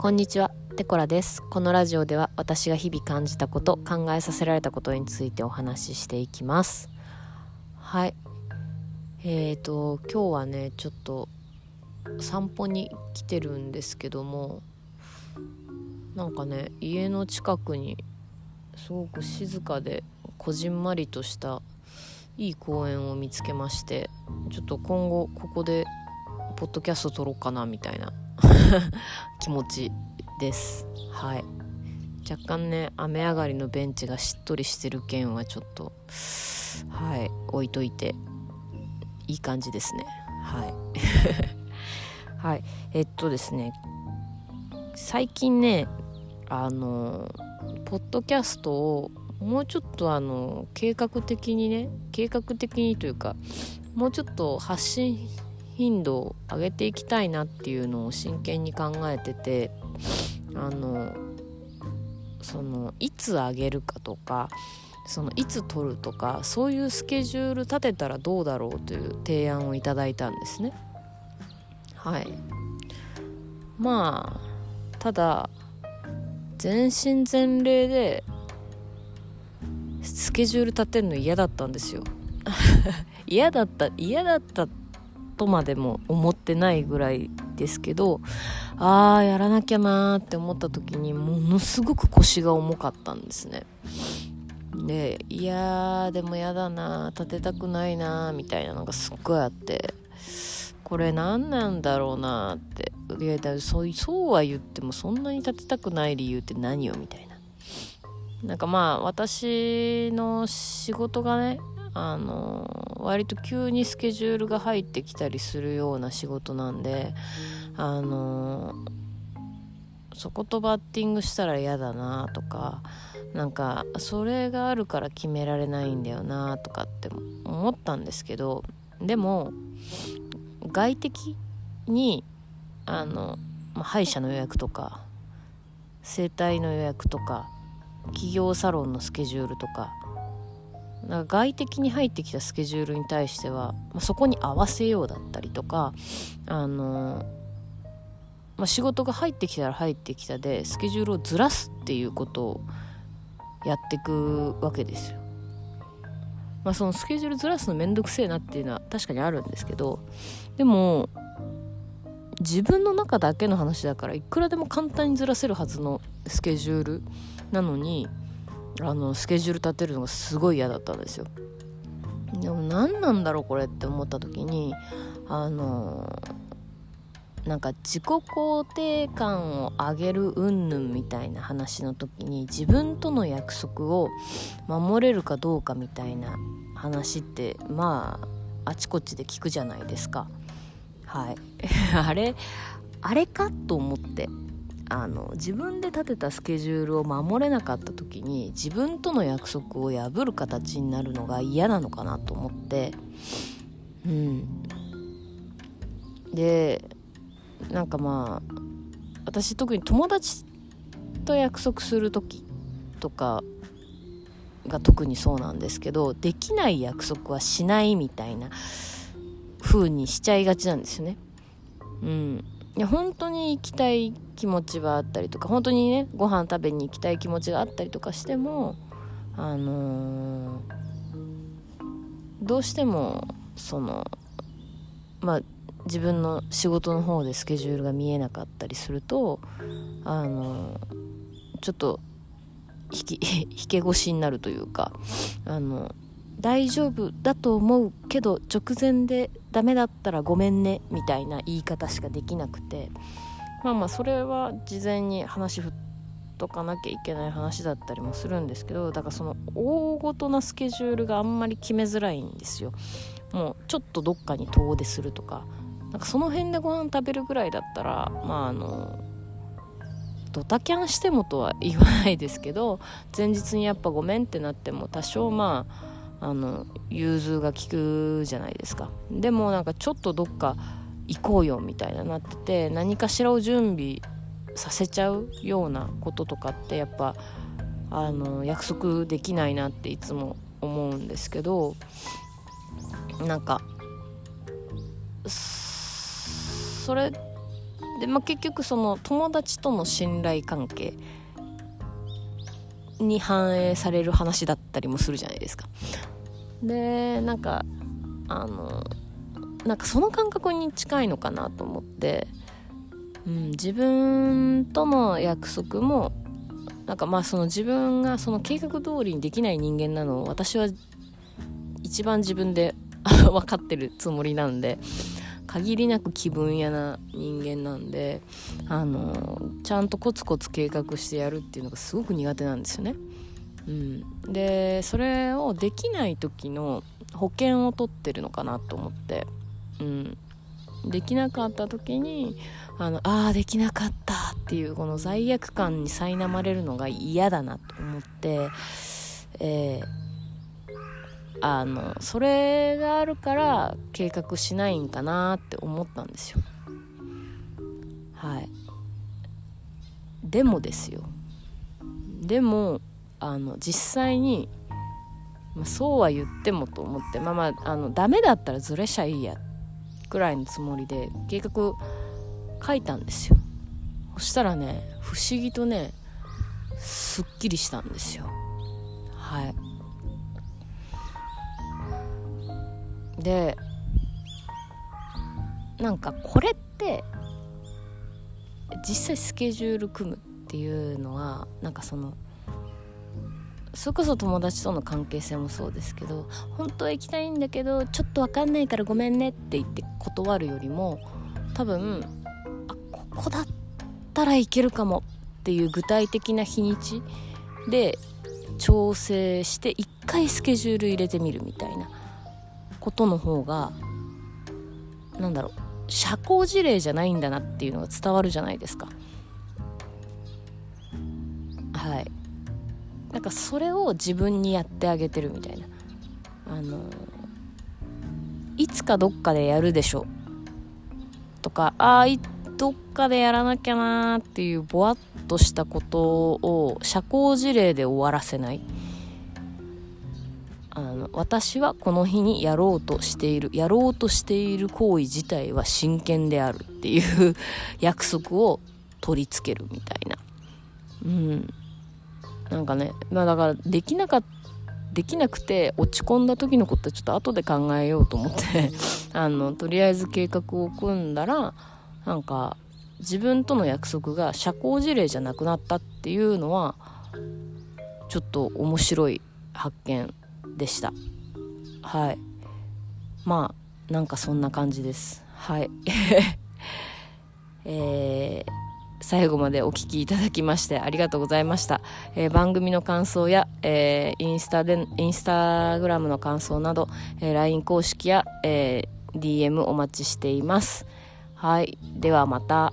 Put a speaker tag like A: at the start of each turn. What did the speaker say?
A: こんにちは、テコラです。このラジオでは私が日々感じたこと、考えさせられたことについてお話ししていきます。はい。えーと、今日はね、ちょっと散歩に来てるんですけども、なんかね、家の近くにすごく静かでこじんまりとしたいい公園を見つけまして、ちょっと今後ここでポッドキャスト撮ろうかなみたいな 気持ちです。はい。若干ね雨上がりのベンチがしっとりしてる件はちょっとはい。置いといていい感じですね。はい。はい。えっとですね最近ねあのポッドキャストをもうちょっとあの計画的にね計画的にというかもうちょっと発信頻度を上げていきたいなっていうのを真剣に考えててあのそのいつ上げるかとかそのいつ撮るとかそういうスケジュール立てたらどうだろうという提案をいただいたんですね。はい。まあただ全身全霊でスケジュール立てるの嫌だったんですよ。嫌だった嫌だったってとまでも思ってないぐらいですけどああやらなきゃなーって思った時にものすごく腰が重かったんですね。でいやーでもやだな立てたくないなみたいなのがすっごいあってこれ何なんだろうなっていやだそうそうは言ってもそんなに立てたくない理由って何よみたいな。なんかまあ私の仕事がねあの割と急にスケジュールが入ってきたりするような仕事なんであのそことバッティングしたら嫌だなとかなんかそれがあるから決められないんだよなとかって思ったんですけどでも外的にあの、まあ、歯医者の予約とか整体の予約とか企業サロンのスケジュールとかなんか外的に入ってきたスケジュールに対しては、まあ、そこに合わせようだったりとかあの、まあ、仕事が入ってきたら入ってきたでスケジュールをずらすっていうことをやっていくわけですよ。まあ、そのスケジュールずらすのめんどくせえなっていうのは確かにあるんですけどでも自分の中だけの話だからいくらでも簡単にずらせるはずのスケジュールなのにあのスケジュール立てるのがすごい嫌だったんですよ。でも何なんだろうこれって思った時にあのなんか自己肯定感を上げる云々みたいな話の時に自分との約束を守れるかどうかみたいな話ってまああちこちで聞くじゃないですか。はい。あれあれかと思って。あの自分で立てたスケジュールを守れなかった時に自分との約束を破る形になるのが嫌なのかなと思って。うん。でなんかまあ私特に友達と約束する時とかが特にそうなんですけどできない約束はしないみたいな風にしちゃいがちなんですよね。うん。いや本当に行きたい気持ちはあったりとか本当にねご飯食べに行きたい気持ちがあったりとかしてもあのー、どうしてもそのまあ自分の仕事の方でスケジュールが見えなかったりするとあのー、ちょっと引き 引け腰になるというかあの大丈夫だと思うけど直前でダメだったらごめんねみたいな言い方しかできなくて。まあまあそれは事前に話振っとかなきゃいけない話だったりもするんですけどだからその大ごとなスケジュールがあんまり決めづらいんですよ。もうちょっとどっかに遠出するとか。なんかその辺でご飯食べるぐらいだったらまああのドタキャンしてもとは言わないですけど前日にやっぱごめんってなっても多少まああの融通が利くじゃないですかでもなんかちょっとどっか行こうよみたいななってて何かしらを準備させちゃうようなこととかってやっぱあの約束できないなっていつも思うんですけどなんかそれで、まあ、結局その友達との信頼関係に反映される話だったりもするじゃないですか。でなんかあのなんかその感覚に近いのかなと思って、うん、自分との約束もなんかまあその自分がその計画通りにできない人間なのを私は一番自分で 分かってるつもりなんで限りなく気分屋な人間なんであのちゃんとコツコツ計画してやるっていうのがすごく苦手なんですよね。うん、でそれをできない時の保険を取ってるのかなと思って、うん、できなかった時にあのあできなかったっていうこの罪悪感に苛まれるのが嫌だなと思って、えーあのそれがあるから計画しないんかなって思ったんですよ。はい。でもですよ。でもあの実際に、まあ、そうは言ってもと思ってまあまああのダメだったらずれしゃいいやぐらいのつもりで計画書いたんですよ。そしたらね不思議とねすっきりしたんですよ。はい。でなんかこれって実際スケジュール組むっていうのはなんかそのそれこそ友達との関係性もそうですけど本当は行きたいんだけどちょっと分かんないからごめんねって言って断るよりも多分あここだったらいけるかもっていう具体的な日にちで調整して一回スケジュール入れてみるみたいなことの方がなんだろう社交辞令じゃないんだなっていうのが伝わるじゃないですか。はい。なんかそれを自分にやってあげてるみたいな。あのいつかどっかでやるでしょ。とかああどっかでやらなきゃなーっていうぼわっとしたことを社交辞令で終わらせない。あの私はこの日にやろうとしている。やろうとしている行為自体は真剣であるっていう約束を取り付けるみたいな。うん。なんかねまあだからできなかできなくて落ち込んだ時のことはちょっと後で考えようと思って あのとりあえず計画を組んだらなんか自分との約束が社交辞令じゃなくなったっていうのはちょっと面白い発見でした。はい。まあなんかそんな感じです。はい。えー、最後までお聴きいただきましてありがとうございました、えー、番組の感想や、えー、インスタでインスタグラムの感想など、えー、LINE 公式や、えー、DM お待ちしています。はい。ではまた。